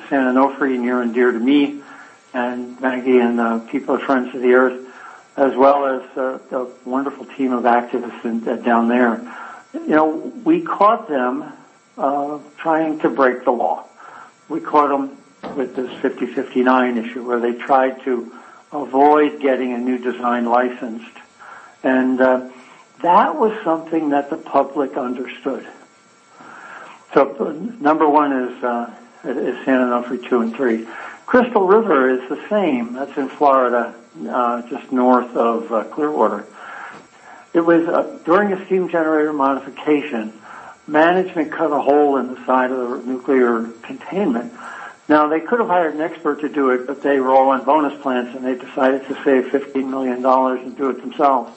San Onofre, near and dear to me, and Maggie and uh, people of Friends of the Earth, as well as uh, the wonderful team of activists in, uh, down there, you know, we caught them uh, trying to break the law. We caught them with this 5059 issue where they tried to avoid getting a new design licensed. And uh, that was something that the public understood. So number one is, uh, is San Onofre 2 and 3. Crystal River is the same. That's in Florida, uh, just north of uh, Clearwater. It was uh, during a steam generator modification, management cut a hole in the side of the nuclear containment. Now they could have hired an expert to do it, but they were all on bonus plans and they decided to save $15 million and do it themselves.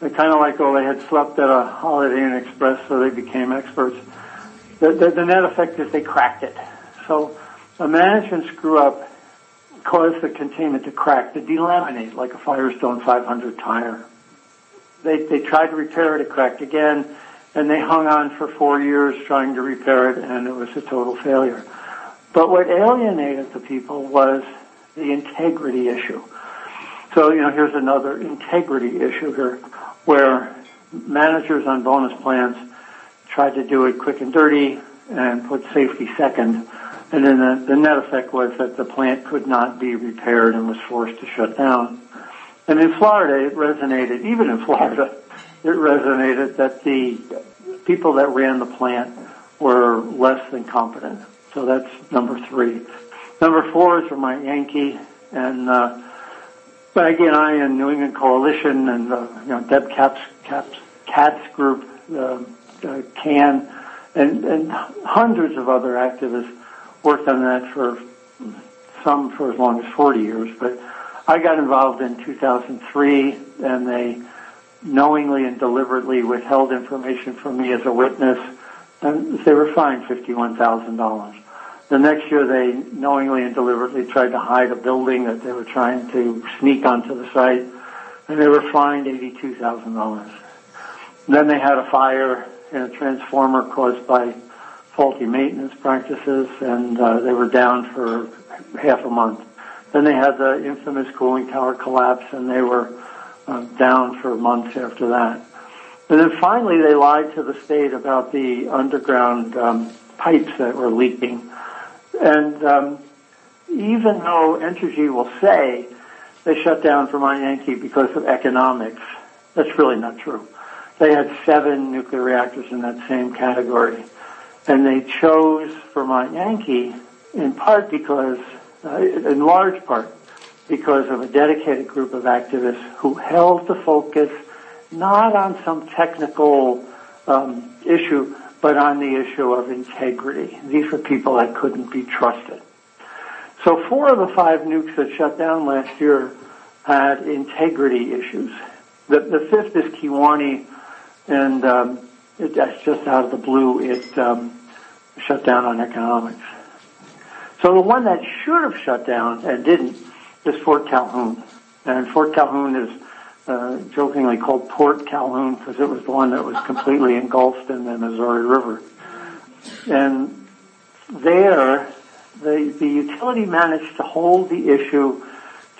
They kind of like, oh, they had slept at a Holiday Inn Express, so they became experts. The, the, the net effect is they cracked it. So a management screw up caused the containment to crack, to delaminate like a Firestone 500 tire. They, they tried to repair it, it cracked again, and they hung on for four years trying to repair it, and it was a total failure. But what alienated the people was the integrity issue. So, you know, here's another integrity issue here where managers on bonus plans tried to do it quick and dirty and put safety second. And then the, the net effect was that the plant could not be repaired and was forced to shut down. And in Florida, it resonated, even in *laughs* Florida, it resonated that the people that ran the plant were less than competent. So that's number three. Number four is Vermont Yankee, and uh, but again, I and New England Coalition and uh, you know Deb Caps, Caps, Katz Group, uh, uh, CAN, and, and hundreds of other activists worked on that for some for as long as 40 years. But I got involved in 2003, and they knowingly and deliberately withheld information from me as a witness, and they were fined $51,000. The next year they knowingly and deliberately tried to hide a building that they were trying to sneak onto the site and they were fined $82,000. Then they had a fire in a transformer caused by faulty maintenance practices and uh, they were down for half a month. Then they had the infamous cooling tower collapse and they were uh, down for months after that. And then finally they lied to the state about the underground um, pipes that were leaking. And um, even though Entergy will say they shut down Vermont Yankee because of economics, that's really not true. They had seven nuclear reactors in that same category. And they chose Vermont Yankee in part because, uh, in large part, because of a dedicated group of activists who held the focus not on some technical um, issue, but on the issue of integrity. These were people that couldn't be trusted. So four of the five nukes that shut down last year had integrity issues. The, the fifth is Kewaunee, and um, it, that's just out of the blue. It um, shut down on economics. So the one that should have shut down and didn't is Fort Calhoun. And Fort Calhoun is uh, jokingly called Port Calhoun because it was the one that was completely engulfed in the Missouri River. And there, the, the utility managed to hold the issue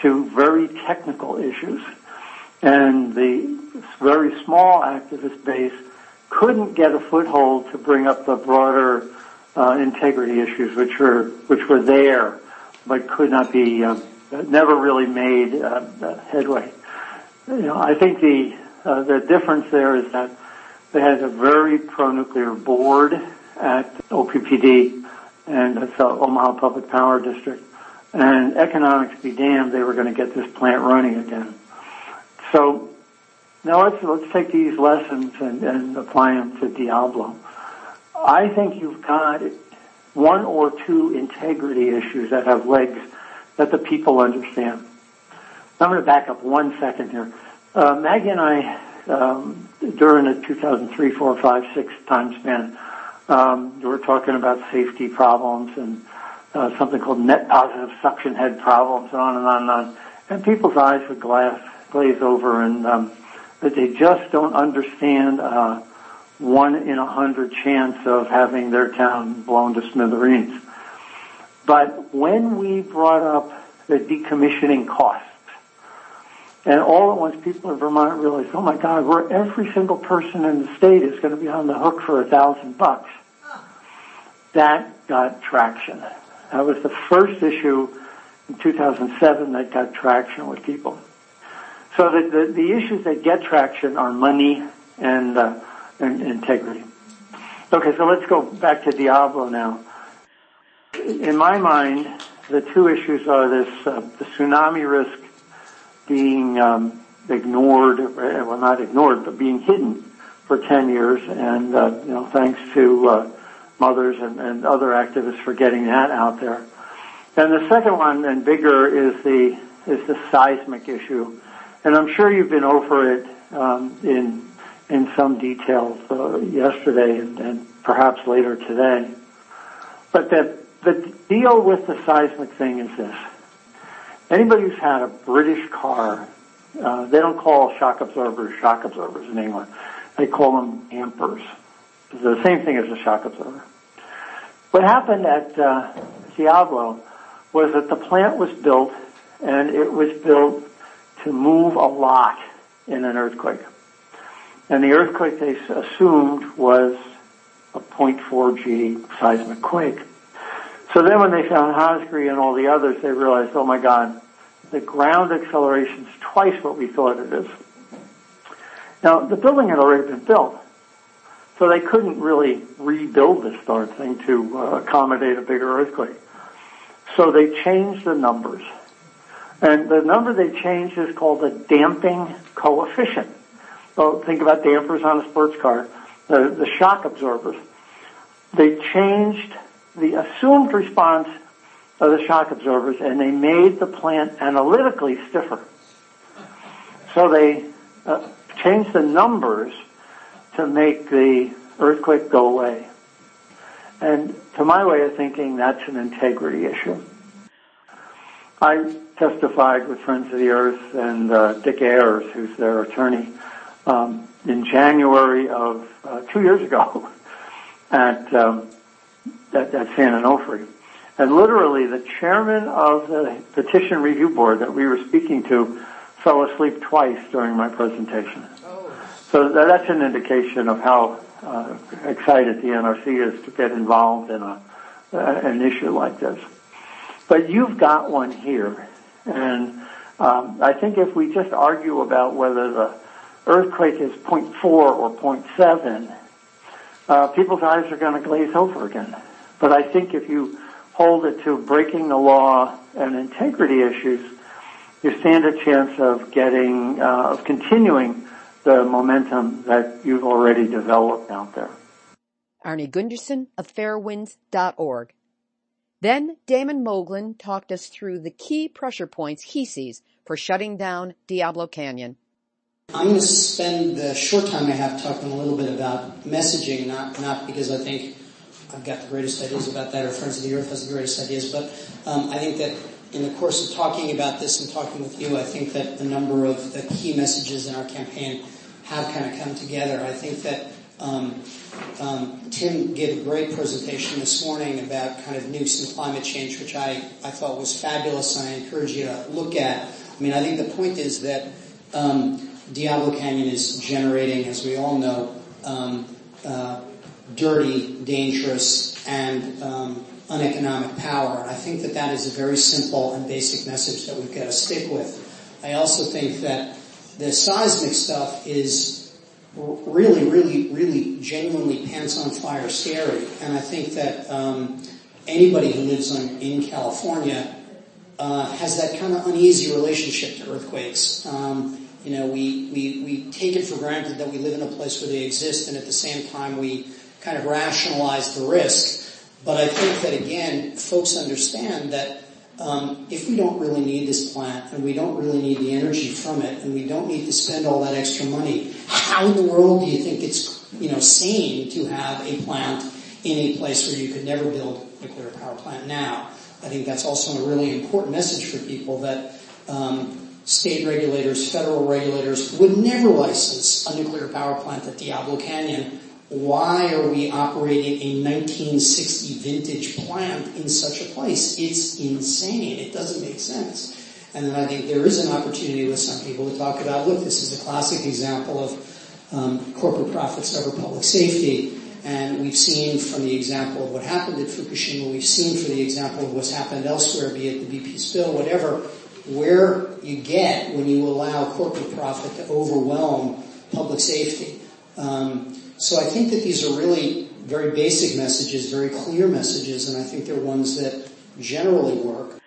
to very technical issues. And the very small activist base couldn't get a foothold to bring up the broader uh, integrity issues, which were which were there, but could not be uh, never really made uh, headway. You know, I think the uh, the difference there is that they had a very pro-nuclear board at OPPD, and the Omaha Public Power District. And economics be damned, they were going to get this plant running again. So now let's let's take these lessons and, and apply them to Diablo. I think you've got one or two integrity issues that have legs that the people understand. I'm going to back up one second here. Uh, Maggie and I, um, during the 2003, 4, 5, 6 time span, um, we were talking about safety problems and uh, something called net positive suction head problems and on and on and on. And people's eyes would glass, glaze over and um, that they just don't understand uh, one in a hundred chance of having their town blown to smithereens. But when we brought up the decommissioning costs, and all at once people in Vermont realized, oh my God, we're every single person in the state is going to be on the hook for a thousand bucks. That got traction. That was the first issue in 2007 that got traction with people. So the, the, the issues that get traction are money and, uh, and integrity. Okay, so let's go back to Diablo now. In my mind, the two issues are this, uh, the tsunami risk being um, ignored, well not ignored, but being hidden for 10 years and, uh, you know, thanks to uh, mothers and, and other activists for getting that out there. And the second one and bigger is the, is the seismic issue and I'm sure you've been over it um, in in some detail uh, yesterday and, and, perhaps later today. But the the deal with the seismic thing is this: anybody who's had a British car, uh, they don't call shock absorbers shock absorbers in England; They call them dampers. the same thing as a shock absorber. What happened at uh, Diablo was that the plant was built, and it was built to move a lot in an earthquake. And the earthquake they assumed was a 0.4 G seismic quake. So then when they found Hosgri and all the others, they realized, oh my God, the ground acceleration is twice what we thought it is. Now, the building had already been built. So they couldn't really rebuild this darn thing to uh, accommodate a bigger earthquake. So they changed the numbers. And the number they changed is called the damping coefficient. So think about dampers on a sports car, the, the shock absorbers. They changed the assumed response of the shock absorbers and they made the plant analytically stiffer. So they uh, changed the numbers to make the earthquake go away. And to my way of thinking, that's an integrity issue. I testified with Friends of the Earth and uh, Dick Ayres, who's their attorney, um, in January of uh, two years ago *laughs* at, um, at, at San Onofre. And literally, the chairman of the petition review board that we were speaking to fell asleep twice during my presentation. Oh. So that's an indication of how uh, excited the NRC is to get involved in a, uh, an issue like this. But you've got one here. And um, I think if we just argue about whether the earthquake is 0.4 or 0.7, uh, people's eyes are going to glaze over again. But I think if you hold it to breaking the law and integrity issues, you stand a chance of getting, uh, of continuing the momentum that you've already developed out there. Arnie Gundersen of fairewinds.org. Then Damon Moglen talked us through the key pressure points he sees for shutting down Diablo Canyon. I'm going to spend the short time I have talking a little bit about messaging, not, not because I think I've got the greatest ideas about that or Friends of the Earth has the greatest ideas, but um, I think that in the course of talking about this and talking with you, I think that a number of the key messages in our campaign have kind of come together. I think that um, um, Tim gave a great presentation this morning about kind of nukes and climate change, which I, I thought was fabulous, and I encourage you to look at. I mean, I think the point is that um, Diablo Canyon is generating, as we all know, um, uh, dirty, dangerous, and um, uneconomic power. I think that that is a very simple and basic message that we've got to stick with. I also think that the seismic stuff is really, really, really genuinely pants on fire scary. And I think that um, anybody who lives on, in California uh, has that kind of uneasy relationship to earthquakes. Um, you know, we, we, we take it for granted that we live in a place where they exist and at the same time we kind of rationalize the risk. But I think that again, folks understand that um, if we don't really need this plant and we don't really need the energy from it and we don't need to spend all that extra money, how in the world do you think it's you know sane to have a plant in a place where you could never build a nuclear power plant now? I think that's also a really important message for people that um, state regulators, federal regulators would never license a nuclear power plant at Diablo Canyon why are we operating a 1960 vintage plant in such a place? It's insane. It doesn't make sense. And then I think there is an opportunity with some people to talk about, look, this is a classic example of um, corporate profits over public safety. And we've seen from the example of what happened at Fukushima, we've seen from the example of what's happened elsewhere, be it the BP spill, whatever, where you get when you allow corporate profit to overwhelm public safety. Um, so I think that these are really very basic messages, very clear messages, and I think they're ones that generally work.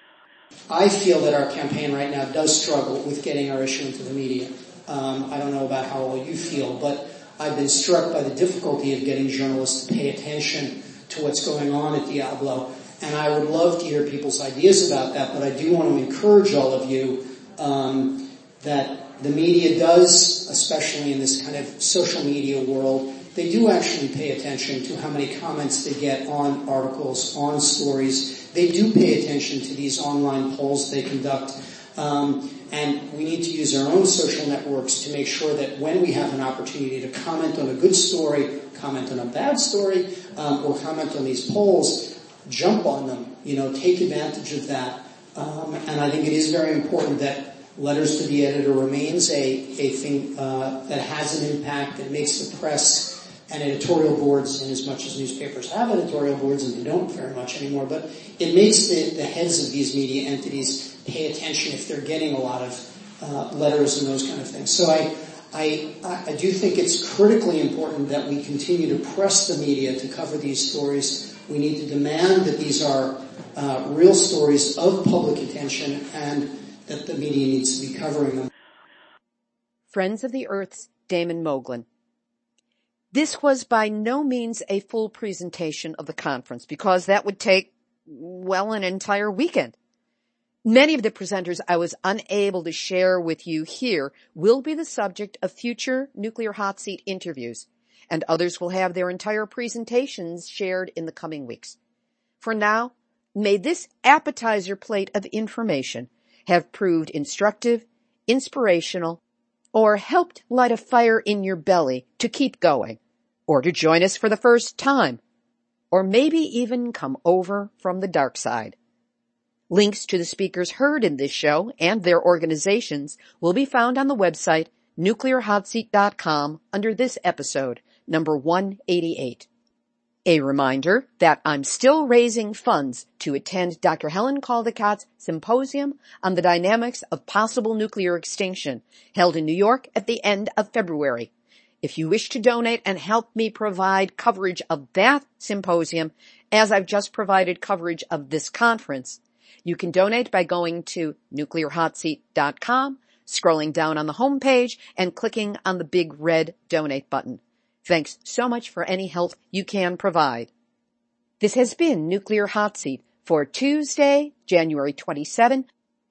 I feel that our campaign right now does struggle with getting our issue into the media. Um, I don't know about how you feel, but I've been struck by the difficulty of getting journalists to pay attention to what's going on at Diablo. And I would love to hear people's ideas about that, but I do want to encourage all of you um, that the media does, especially in this kind of social media world, they do actually pay attention to how many comments they get on articles, on stories. They do pay attention to these online polls they conduct. Um, and we need to use our own social networks to make sure that when we have an opportunity to comment on a good story, comment on a bad story, um, or comment on these polls, jump on them. You know, take advantage of that. Um, and I think it is very important that letters to the editor remains a, a thing uh, that has an impact, that makes the press and editorial boards, in as much as newspapers have editorial boards, and they don't very much anymore, but it makes the, the heads of these media entities pay attention if they're getting a lot of uh, letters and those kind of things. So I, I, I do think it's critically important that we continue to press the media to cover these stories. We need to demand that these are uh, real stories of public attention and that the media needs to be covering them. Friends of the Earth's Damon Moglen. This was by no means a full presentation of the conference because that would take, well, an entire weekend. Many of the presenters I was unable to share with you here will be the subject of future nuclear hot seat interviews, and others will have their entire presentations shared in the coming weeks. For now, may this appetizer plate of information have proved instructive, inspirational, or helped light a fire in your belly to keep going, or to join us for the first time, or maybe even come over from the dark side. Links to the speakers heard in this show and their organizations will be found on the website nuclearhotseat.com under this episode, number 188. A reminder that I'm still raising funds to attend Dr. Helen Caldicott's symposium on the dynamics of possible nuclear extinction held in New York at the end of February. If you wish to donate and help me provide coverage of that symposium, as I've just provided coverage of this conference, you can donate by going to nuclearhotseat.com, scrolling down on the homepage, and clicking on the big red donate button. Thanks so much for any help you can provide. This has been Nuclear Hot Seat for Tuesday, January 27,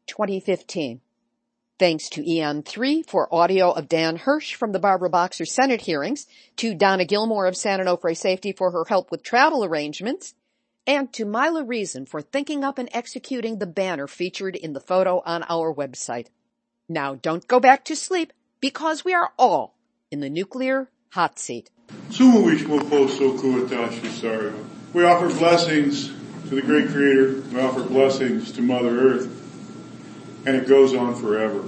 2015. Thanks to EN3 for audio of Dan Hirsch from the Barbara Boxer Senate hearings, to Donna Gilmore of San Onofre Safety for her help with travel arrangements, and to Mila Reason for thinking up and executing the banner featured in the photo on our website. Now don't go back to sleep because we are all in the nuclear hot seat. We offer blessings to the great creator. We offer blessings to Mother Earth. And it goes on forever.